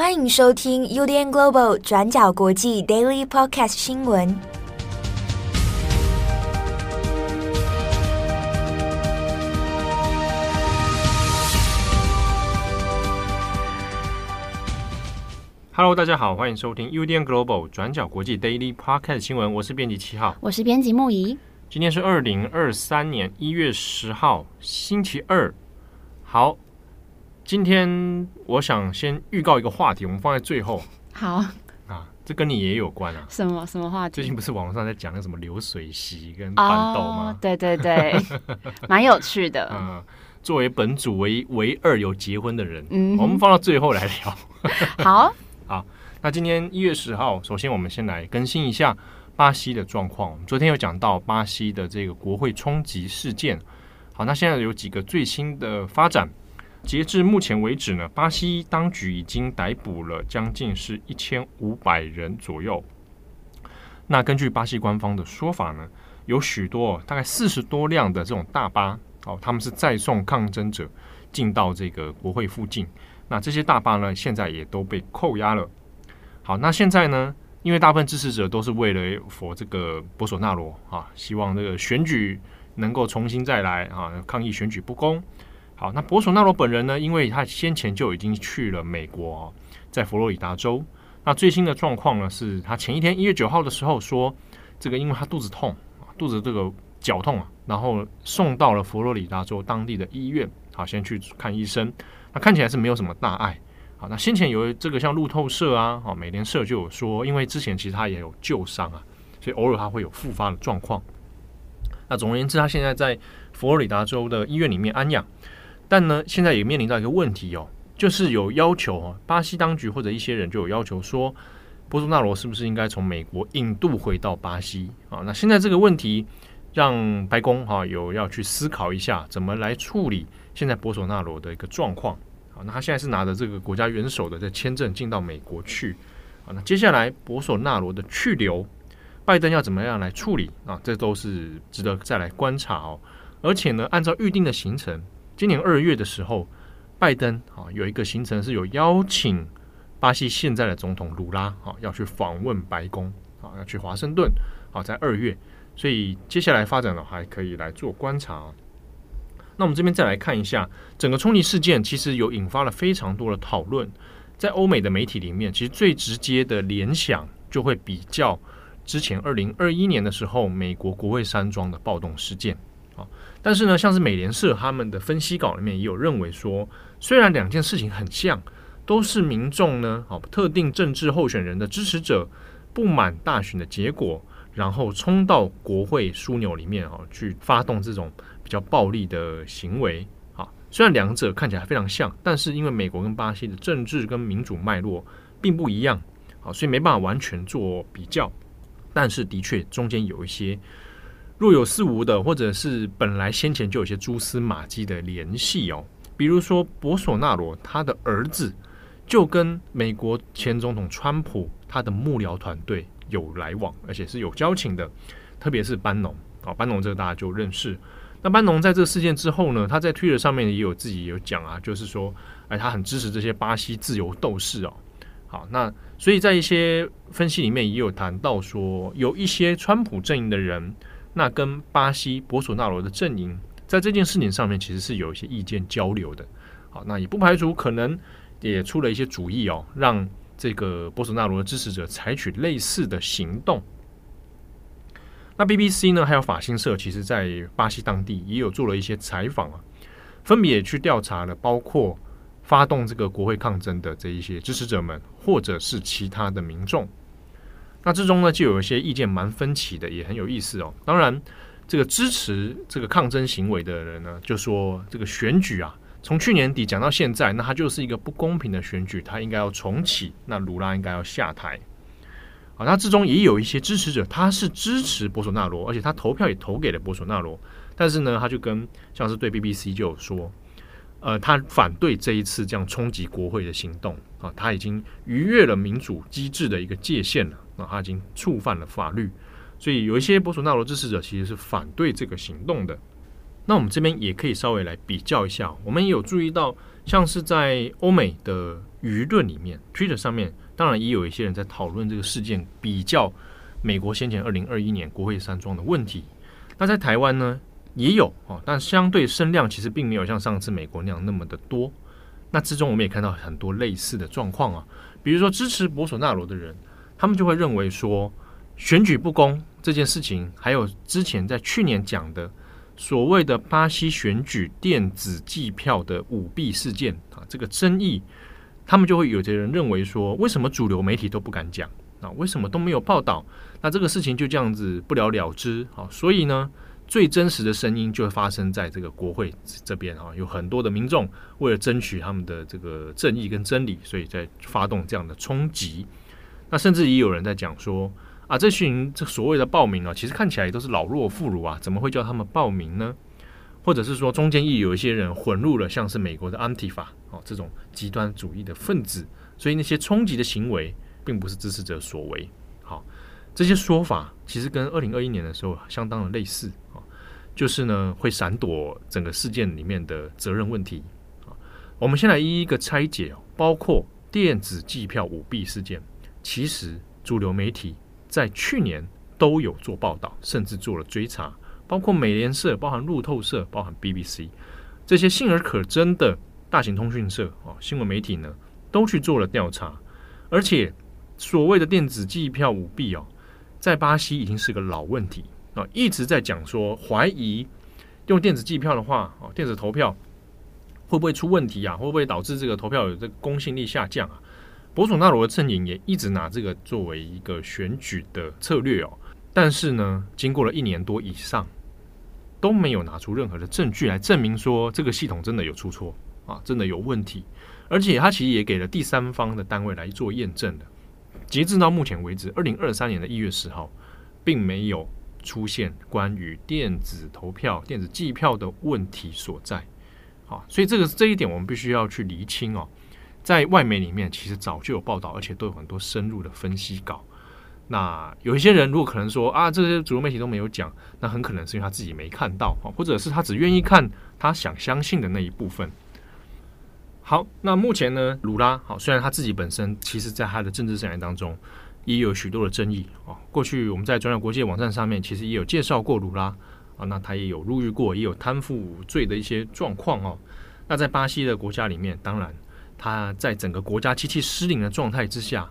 欢迎收听 UDN Global 转角国际 Daily Podcast 新闻。Hello，大家好，欢迎收听 UDN Global 转角国际 Daily Podcast 新闻。我是编辑七号，我是编辑木仪。今天是二零二三年一月十号，星期二。好。今天我想先预告一个话题，我们放在最后。好啊，这跟你也有关啊。什么什么话题？最近不是网络上在讲那什么流水席跟办桌吗？对对对，蛮有趣的。嗯，作为本组唯唯二有结婚的人，嗯，我们放到最后来聊。好，好，那今天一月十号，首先我们先来更新一下巴西的状况。我们昨天有讲到巴西的这个国会冲击事件。好，那现在有几个最新的发展。截至目前为止呢，巴西当局已经逮捕了将近是一千五百人左右。那根据巴西官方的说法呢，有许多大概四十多辆的这种大巴，哦，他们是载送抗争者进到这个国会附近。那这些大巴呢，现在也都被扣押了。好，那现在呢，因为大部分支持者都是为了佛这个波索纳罗啊，希望这个选举能够重新再来啊，抗议选举不公。好，那博索纳罗本人呢？因为他先前就已经去了美国，在佛罗里达州。那最新的状况呢，是他前一天一月九号的时候说，这个因为他肚子痛，肚子这个绞痛啊，然后送到了佛罗里达州当地的医院，好，先去看医生。那看起来是没有什么大碍。好，那先前有这个像路透社啊，好，美联社就有说，因为之前其实他也有旧伤啊，所以偶尔他会有复发的状况。那总而言之，他现在在佛罗里达州的医院里面安养。但呢，现在也面临到一个问题哦，就是有要求哦，巴西当局或者一些人就有要求说，波索纳罗是不是应该从美国引渡回到巴西啊？那现在这个问题让白宫哈有要去思考一下，怎么来处理现在波索纳罗的一个状况啊？那他现在是拿着这个国家元首的这签证进到美国去啊？那接下来波索纳罗的去留，拜登要怎么样来处理啊？这都是值得再来观察哦。而且呢，按照预定的行程。今年二月的时候，拜登啊有一个行程是有邀请巴西现在的总统卢拉啊要去访问白宫啊要去华盛顿啊在二月，所以接下来发展的话还可以来做观察。那我们这边再来看一下整个冲击事件，其实有引发了非常多的讨论。在欧美的媒体里面，其实最直接的联想就会比较之前二零二一年的时候美国国会山庄的暴动事件。但是呢，像是美联社他们的分析稿里面也有认为说，虽然两件事情很像，都是民众呢，好，特定政治候选人的支持者不满大选的结果，然后冲到国会枢纽里面啊，去发动这种比较暴力的行为。啊，虽然两者看起来非常像，但是因为美国跟巴西的政治跟民主脉络并不一样，啊，所以没办法完全做比较。但是的确中间有一些。若有似无的，或者是本来先前就有些蛛丝马迹的联系哦，比如说博索纳罗他的儿子就跟美国前总统川普他的幕僚团队有来往，而且是有交情的，特别是班农啊，班农这个大家就认识。那班农在这个事件之后呢，他在 Twitter 上面也有自己有讲啊，就是说，哎，他很支持这些巴西自由斗士哦。好，那所以在一些分析里面也有谈到说，有一些川普阵营的人。那跟巴西博索纳罗的阵营在这件事情上面其实是有一些意见交流的，好，那也不排除可能也出了一些主意哦，让这个博索纳罗的支持者采取类似的行动。那 BBC 呢，还有法新社，其实在巴西当地也有做了一些采访啊，分别去调查了，包括发动这个国会抗争的这一些支持者们，或者是其他的民众。那之中呢，就有一些意见蛮分歧的，也很有意思哦。当然，这个支持这个抗争行为的人呢，就说这个选举啊，从去年底讲到现在，那他就是一个不公平的选举，他应该要重启，那卢拉应该要下台。啊，那之中也有一些支持者，他是支持博索纳罗，而且他投票也投给了博索纳罗，但是呢，他就跟像是对 BBC 就有说，呃，他反对这一次这样冲击国会的行动啊，他已经逾越了民主机制的一个界限了啊。他已经触犯了法律，所以有一些波索纳罗支持者其实是反对这个行动的。那我们这边也可以稍微来比较一下，我们也有注意到，像是在欧美的舆论里面，Twitter 上面当然也有一些人在讨论这个事件，比较美国先前二零二一年国会山庄的问题。那在台湾呢也有哦，但相对声量其实并没有像上次美国那样那么的多。那之中我们也看到很多类似的状况啊，比如说支持博索纳罗的人，他们就会认为说选举不公这件事情，还有之前在去年讲的所谓的巴西选举电子计票的舞弊事件啊，这个争议。他们就会有些人认为说，为什么主流媒体都不敢讲啊？为什么都没有报道？那这个事情就这样子不了了之啊？所以呢，最真实的声音就会发生在这个国会这边啊，有很多的民众为了争取他们的这个正义跟真理，所以在发动这样的冲击。那甚至也有人在讲说啊，这群这所谓的暴民啊，其实看起来都是老弱妇孺啊，怎么会叫他们暴民呢？或者是说，中间亦有一些人混入了，像是美国的安提法哦这种极端主义的分子，所以那些冲击的行为并不是支持者所为。好，这些说法其实跟二零二一年的时候相当的类似，就是呢会闪躲整个事件里面的责任问题啊。我们先来一一个拆解哦，包括电子计票舞弊事件，其实主流媒体在去年都有做报道，甚至做了追查。包括美联社、包含路透社、包含 BBC 这些信而可真的大型通讯社啊，新闻媒体呢，都去做了调查。而且所谓的电子计票舞弊哦，在巴西已经是个老问题啊，一直在讲说怀疑用电子计票的话啊，电子投票会不会出问题啊？会不会导致这个投票有这个公信力下降啊？博索纳罗的阵营也一直拿这个作为一个选举的策略哦。但是呢，经过了一年多以上。都没有拿出任何的证据来证明说这个系统真的有出错啊，真的有问题，而且他其实也给了第三方的单位来做验证的。截至到目前为止，二零二三年的一月十号，并没有出现关于电子投票、电子计票的问题所在。好，所以这个这一点我们必须要去厘清哦。在外媒里面，其实早就有报道，而且都有很多深入的分析稿。那有一些人如果可能说啊，这些主流媒体都没有讲，那很可能是因为他自己没看到，或者是他只愿意看他想相信的那一部分。好，那目前呢，鲁拉好，虽然他自己本身其实在他的政治生涯当中也有许多的争议啊，过去我们在转角国际网站上面其实也有介绍过鲁拉啊，那他也有入狱过，也有贪腐罪的一些状况哦。那在巴西的国家里面，当然他在整个国家机器失灵的状态之下。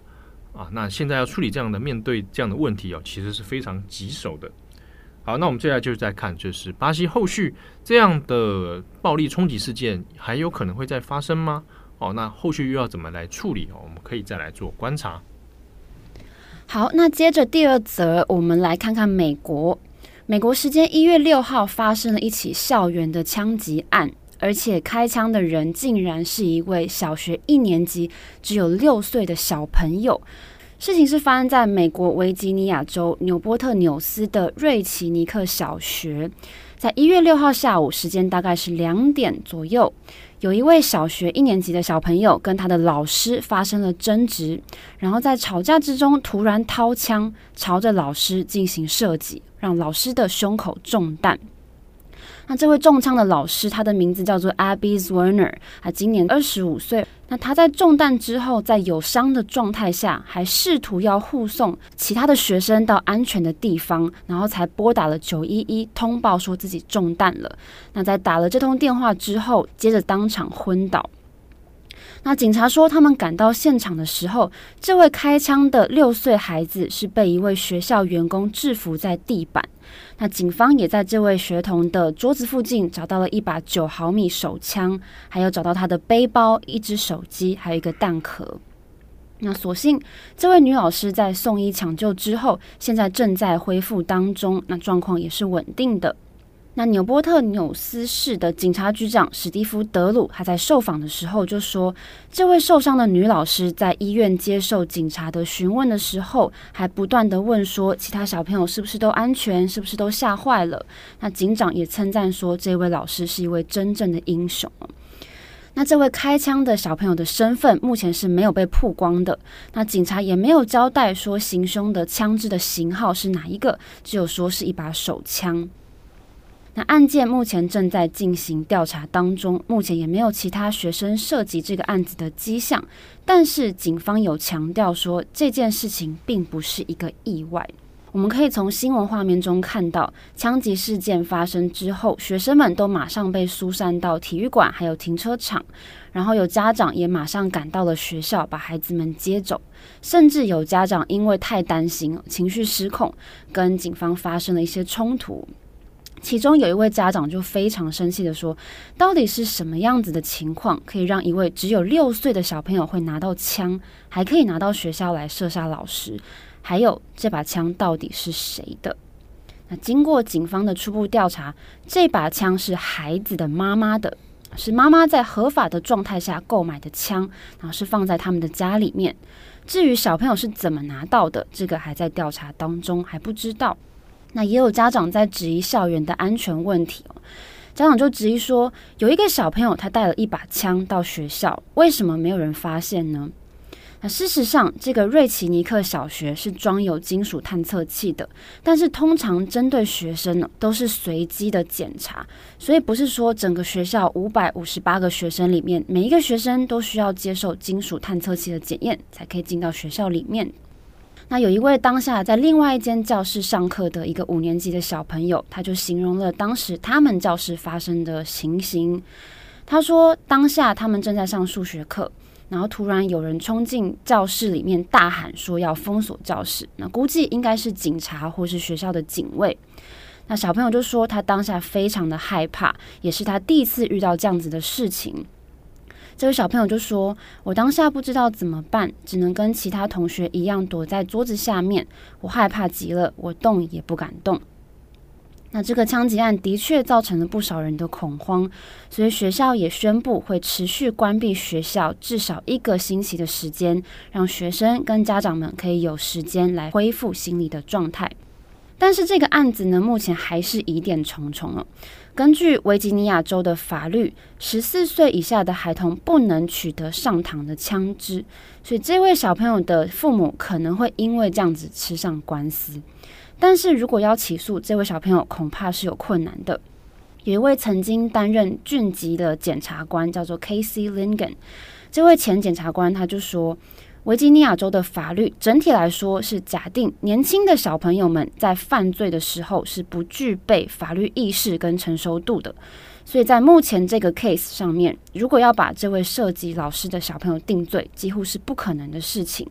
啊，那现在要处理这样的面对这样的问题哦，其实是非常棘手的。好，那我们接下来就是在看，就是巴西后续这样的暴力冲击事件还有可能会再发生吗？哦，那后续又要怎么来处理哦？我们可以再来做观察。好，那接着第二则，我们来看看美国。美国时间一月六号发生了一起校园的枪击案。而且开枪的人竟然是一位小学一年级、只有六岁的小朋友。事情是发生在美国维吉尼亚州纽波特纽斯的瑞奇尼克小学，在一月六号下午，时间大概是两点左右，有一位小学一年级的小朋友跟他的老师发生了争执，然后在吵架之中突然掏枪朝着老师进行射击，让老师的胸口中弹。那这位中枪的老师，他的名字叫做 Abby Zwerner，他今年二十五岁。那他在中弹之后，在有伤的状态下，还试图要护送其他的学生到安全的地方，然后才拨打了九一一通报说自己中弹了。那在打了这通电话之后，接着当场昏倒。那警察说，他们赶到现场的时候，这位开枪的六岁孩子是被一位学校员工制服在地板。那警方也在这位学童的桌子附近找到了一把九毫米手枪，还有找到他的背包、一只手机，还有一个弹壳。那所幸这位女老师在送医抢救之后，现在正在恢复当中，那状况也是稳定的。那纽波特纽斯市的警察局长史蒂夫·德鲁，他在受访的时候就说，这位受伤的女老师在医院接受警察的询问的时候，还不断地问说，其他小朋友是不是都安全，是不是都吓坏了？那警长也称赞说，这位老师是一位真正的英雄。那这位开枪的小朋友的身份目前是没有被曝光的，那警察也没有交代说行凶的枪支的型号是哪一个，只有说是一把手枪。那案件目前正在进行调查当中，目前也没有其他学生涉及这个案子的迹象。但是警方有强调说，这件事情并不是一个意外。我们可以从新闻画面中看到，枪击事件发生之后，学生们都马上被疏散到体育馆还有停车场，然后有家长也马上赶到了学校，把孩子们接走。甚至有家长因为太担心，情绪失控，跟警方发生了一些冲突。其中有一位家长就非常生气地说：“到底是什么样子的情况，可以让一位只有六岁的小朋友会拿到枪，还可以拿到学校来射杀老师？”还有这把枪到底是谁的？那经过警方的初步调查，这把枪是孩子的妈妈的，是妈妈在合法的状态下购买的枪，然后是放在他们的家里面。至于小朋友是怎么拿到的，这个还在调查当中，还不知道。那也有家长在质疑校园的安全问题哦，家长就质疑说，有一个小朋友他带了一把枪到学校，为什么没有人发现呢？那事实上，这个瑞奇尼克小学是装有金属探测器的，但是通常针对学生呢，都是随机的检查，所以不是说整个学校五百五十八个学生里面，每一个学生都需要接受金属探测器的检验，才可以进到学校里面。那有一位当下在另外一间教室上课的一个五年级的小朋友，他就形容了当时他们教室发生的情形。他说，当下他们正在上数学课。然后突然有人冲进教室里面，大喊说要封锁教室。那估计应该是警察或是学校的警卫。那小朋友就说他当下非常的害怕，也是他第一次遇到这样子的事情。这位小朋友就说：“我当下不知道怎么办，只能跟其他同学一样躲在桌子下面。我害怕极了，我动也不敢动。”那这个枪击案的确造成了不少人的恐慌，所以学校也宣布会持续关闭学校至少一个星期的时间，让学生跟家长们可以有时间来恢复心理的状态。但是这个案子呢，目前还是疑点重重了。根据维吉尼亚州的法律，十四岁以下的孩童不能取得上膛的枪支，所以这位小朋友的父母可能会因为这样子吃上官司。但是如果要起诉这位小朋友，恐怕是有困难的。有一位曾经担任郡级的检察官，叫做 Casey Lingan。这位前检察官他就说，维吉尼亚州的法律整体来说是假定年轻的小朋友们在犯罪的时候是不具备法律意识跟成熟度的。所以在目前这个 case 上面，如果要把这位涉及老师的小朋友定罪，几乎是不可能的事情。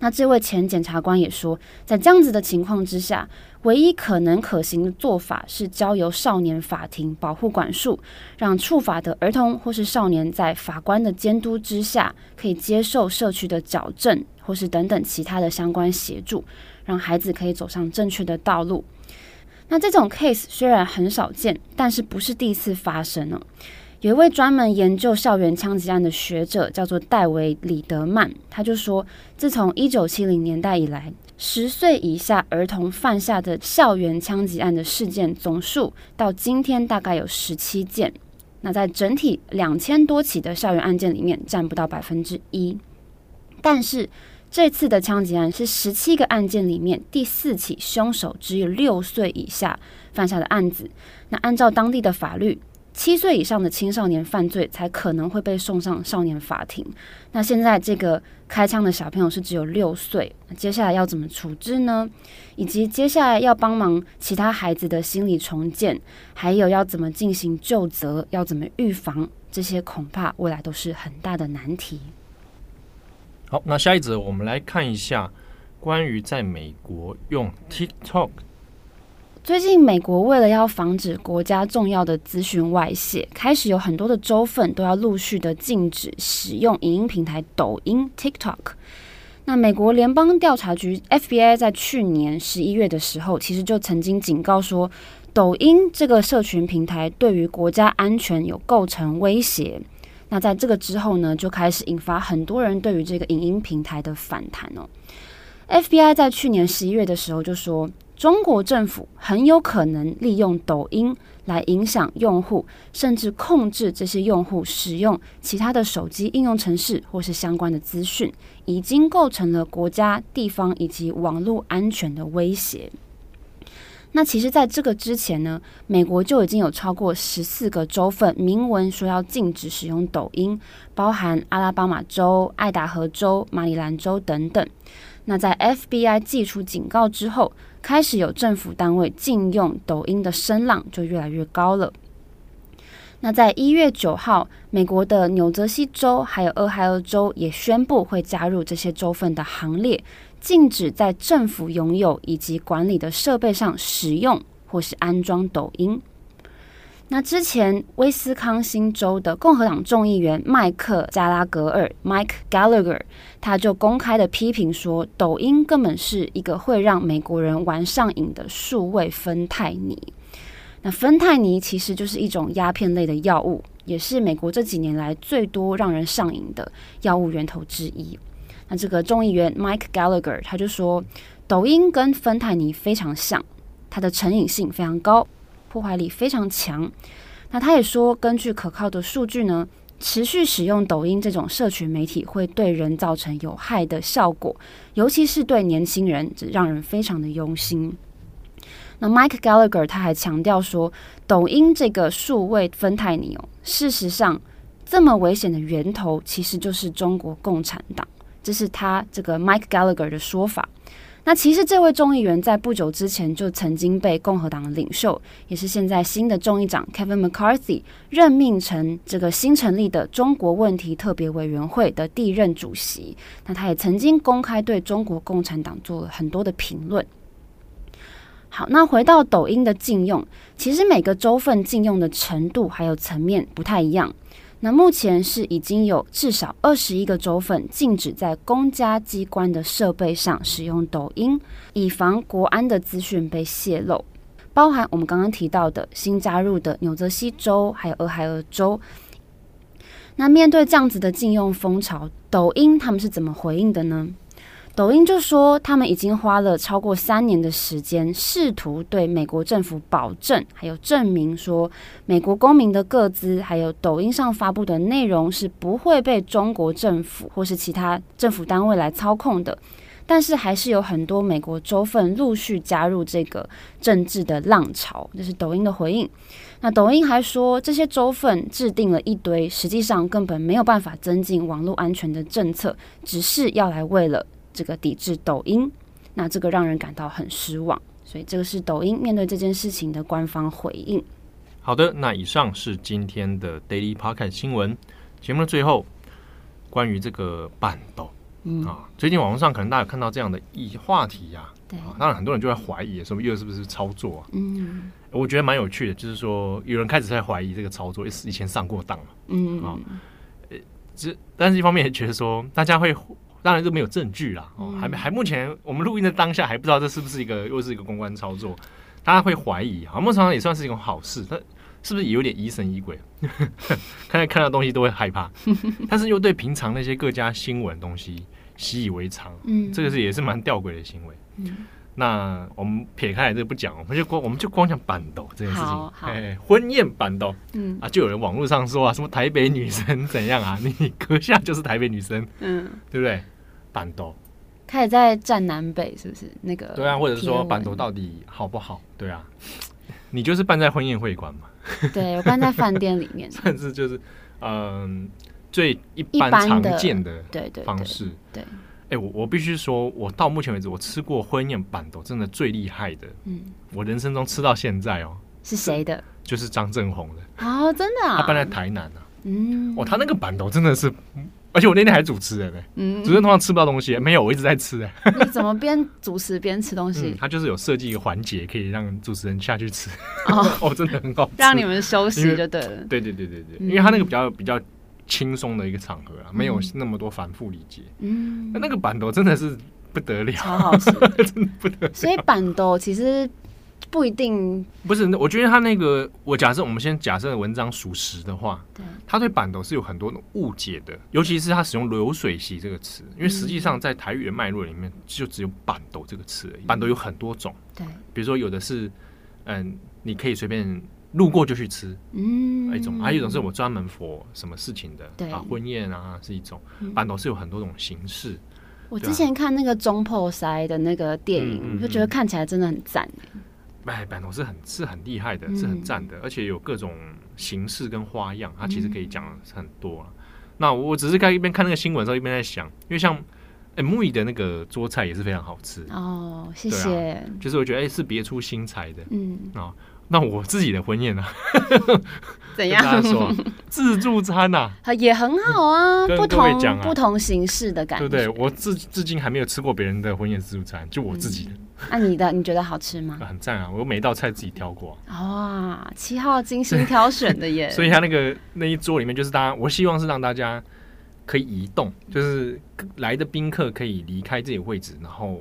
那这位前检察官也说，在这样子的情况之下，唯一可能可行的做法是交由少年法庭保护管束，让触法的儿童或是少年在法官的监督之下，可以接受社区的矫正，或是等等其他的相关协助，让孩子可以走上正确的道路。那这种 case 虽然很少见，但是不是第一次发生了。有一位专门研究校园枪击案的学者，叫做戴维·里德曼，他就说，自从一九七零年代以来，十岁以下儿童犯下的校园枪击案的事件总数，到今天大概有十七件。那在整体两千多起的校园案件里面，占不到百分之一。但是这次的枪击案是十七个案件里面第四起凶手只有六岁以下犯下的案子。那按照当地的法律，七岁以上的青少年犯罪才可能会被送上少年法庭。那现在这个开枪的小朋友是只有六岁，接下来要怎么处置呢？以及接下来要帮忙其他孩子的心理重建，还有要怎么进行救责，要怎么预防，这些恐怕未来都是很大的难题。好，那下一则我们来看一下关于在美国用 TikTok。最近，美国为了要防止国家重要的资讯外泄，开始有很多的州份都要陆续的禁止使用影音平台抖音 （TikTok）。那美国联邦调查局 （FBI） 在去年十一月的时候，其实就曾经警告说，抖音这个社群平台对于国家安全有构成威胁。那在这个之后呢，就开始引发很多人对于这个影音平台的反弹哦。FBI 在去年十一月的时候就说，中国政府很有可能利用抖音来影响用户，甚至控制这些用户使用其他的手机应用程式或是相关的资讯，已经构成了国家、地方以及网络安全的威胁。那其实，在这个之前呢，美国就已经有超过十四个州份明文说要禁止使用抖音，包含阿拉巴马州、爱达荷州、马里兰州等等。那在 FBI 寄出警告之后，开始有政府单位禁用抖音的声浪就越来越高了。那在一月九号，美国的纽泽西州还有俄亥俄州也宣布会加入这些州份的行列。禁止在政府拥有以及管理的设备上使用或是安装抖音。那之前，威斯康星州的共和党众议员麦克加拉格尔 （Mike Gallagher） 他就公开的批评说，抖音根本是一个会让美国人玩上瘾的数位芬太尼。那芬太尼其实就是一种鸦片类的药物，也是美国这几年来最多让人上瘾的药物源头之一。那这个众议员 Mike Gallagher 他就说，抖音跟芬太尼非常像，它的成瘾性非常高，破坏力非常强。那他也说，根据可靠的数据呢，持续使用抖音这种社群媒体会对人造成有害的效果，尤其是对年轻人，这让人非常的忧心。那 Mike Gallagher 他还强调说，抖音这个数位芬太尼哦，事实上这么危险的源头其实就是中国共产党。这是他这个 Mike Gallagher 的说法。那其实这位众议员在不久之前就曾经被共和党的领袖，也是现在新的众议长 Kevin McCarthy 任命成这个新成立的中国问题特别委员会的第一任主席。那他也曾经公开对中国共产党做了很多的评论。好，那回到抖音的禁用，其实每个州份禁用的程度还有层面不太一样。那目前是已经有至少二十一个州份禁止在公家机关的设备上使用抖音，以防国安的资讯被泄露，包含我们刚刚提到的新加入的纽泽西州，还有俄亥俄州。那面对这样子的禁用风潮，抖音他们是怎么回应的呢？抖音就说，他们已经花了超过三年的时间，试图对美国政府保证，还有证明说，美国公民的个资，还有抖音上发布的内容是不会被中国政府或是其他政府单位来操控的。但是，还是有很多美国州份陆续加入这个政治的浪潮，这是抖音的回应。那抖音还说，这些州份制定了一堆，实际上根本没有办法增进网络安全的政策，只是要来为了。这个抵制抖音，那这个让人感到很失望，所以这个是抖音面对这件事情的官方回应。好的，那以上是今天的 Daily Podcast 新闻。节目的最后，关于这个半抖、嗯、啊，最近网络上可能大家有看到这样的议话题呀、啊，对啊，当然很多人就在怀疑，什么又是不是操作啊？嗯，我觉得蛮有趣的，就是说有人开始在怀疑这个操作，以前上过当了，嗯啊，呃，这但是一方面也觉得说大家会。当然，是没有证据啦，哦，还没还目前我们录音的当下还不知道这是不是一个又是一个公关操作，大家会怀疑啊。目前也算是一种好事，他是不是有点疑神疑鬼？看看到东西都会害怕，但是又对平常那些各家新闻东西习以为常，嗯，这个是也是蛮吊诡的行为。嗯，那我们撇开来这个不讲，我们就光我们就光讲板斗这件事情，哎，婚宴板斗，嗯。啊，就有人网络上说啊，什么台北女生怎样啊，你阁下就是台北女生，嗯，对不对？板斗。开始在站南北，是不是？那个？对啊，或者是说板斗到底好不好？对啊，你就是办在婚宴会馆嘛？对，我办在饭店里面，甚至就是嗯最一般常见的对对方式。对，哎，我我必须说，我到目前为止我吃过婚宴板豆真的最厉害的，嗯，我人生中吃到现在哦，是谁的？就是张正宏的哦，真的啊，他搬在台南啊，嗯，哦，他那个板豆真的是。而且我那天还主持人呢，嗯，主持人通常吃不到东西，没有，我一直在吃哎。你怎么边主持边吃东西？他就是有设计一个环节，可以让主持人下去吃。哦，真的很好吃，让你们休息就对了。对对对对对，因为他那个比较比较轻松的一个场合啊，没有那么多反复理解。嗯，那那个办抖真的是不得了，超好吃，真的不得了。所以板豆其实。不一定不是，我觉得他那个，我假设我们先假设文章属实的话，对，他对板豆是有很多的误解的，尤其是他使用流水席这个词，因为实际上在台语的脉络里面就只有板豆这个词而已。板豆有很多种，对，比如说有的是，嗯，你可以随便路过就去吃，嗯，一种，还有一种是我专门 for 什么事情的，对。啊，婚宴啊是一种，板头是有很多种形式。我之前看那个中破塞的那个电影，就觉得看起来真的很赞哎，板头是很是很厉害的，是很赞的，嗯、而且有各种形式跟花样，它其实可以讲很多、嗯、那我只是在一边看那个新闻的时候，一边在想，因为像 MUI 的那个桌菜也是非常好吃。哦，谢谢。啊、就是我觉得哎、欸，是别出心裁的，嗯。啊。那我自己的婚宴呢？怎样说？自助餐呐，也很好啊，不同不同形式的感觉，对不对？我至至今还没有吃过别人的婚宴自助餐，就我自己的。那你的你觉得好吃吗？很赞啊！我每一道菜自己挑过。哇，七号精心挑选的耶！所以他那个那一桌里面，就是大家，我希望是让大家可以移动，就是来的宾客可以离开自己的位置，然后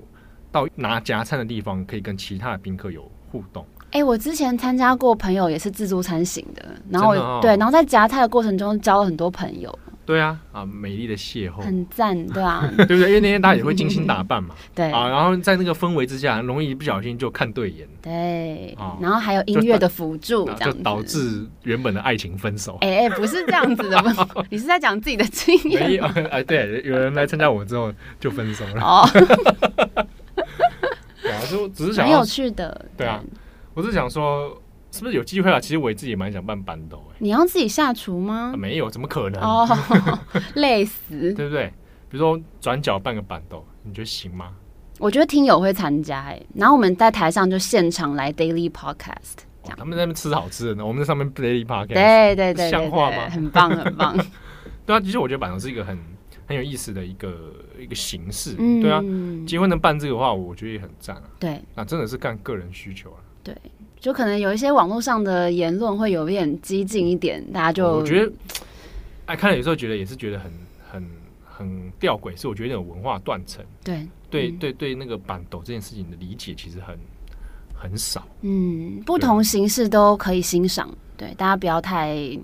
到拿夹餐的地方，可以跟其他的宾客有互动。哎、欸，我之前参加过朋友也是自助餐型的，然后、哦、对，然后在夹菜的过程中交了很多朋友。对啊，啊，美丽的邂逅，很赞，对啊，对不对？因为那天大家也会精心打扮嘛，对啊，然后在那个氛围之下，很容易不小心就看对眼，对，啊、然后还有音乐的辅助，这样就导致原本的爱情分手。哎哎，不是这样子的吗？你是在讲自己的经 验？没有，哎，对，有人来参加我之后就分手了。哦，对啊，就只是想很有趣的，对，对啊。我是想说，是不是有机会啊？其实我自己也蛮想办办桌。哎，你要自己下厨吗？啊，没有，怎么可能？哦，累死，对不对？比如说转角办个板豆，你觉得行吗？我觉得听友会参加哎，然后我们在台上就现场来 daily podcast，这样，他们在那边吃好吃的呢，我们在上面 daily podcast，对对对，对，像话吗？很棒很棒。对啊，其实我觉得板豆是一个很很有意思的一个一个形式。嗯，对啊，结婚能办这个的话，我觉得也很赞啊。对，那真的是看个人需求啊。对，就可能有一些网络上的言论会有一点激进一点，大家就我觉得，哎，看了有时候觉得也是觉得很很很吊诡，是我觉得那种文化断层。对对对对，那个板斗这件事情的理解其实很很少。嗯，不同形式都可以欣赏。对，大家不要太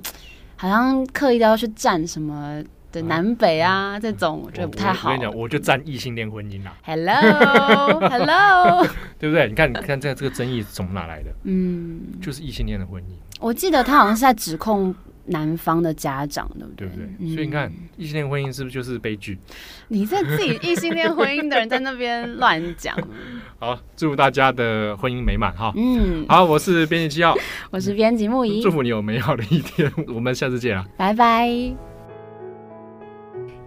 好像刻意的要去占什么。南北啊，这种我觉得不太好。我跟你讲，我就站异性恋婚姻啦。Hello，Hello，对不对？你看，你看，这这个争议是从哪来的？嗯，就是异性恋的婚姻。我记得他好像是在指控男方的家长，对不对？对不对？所以你看，异性恋婚姻是不是就是悲剧？你在自己 异性恋婚姻的人在那边乱讲。好，祝大家的婚姻美满哈。嗯，好，我是编辑七号，我是编辑木仪，祝福你有美好的一天。我们下次见啊，拜拜。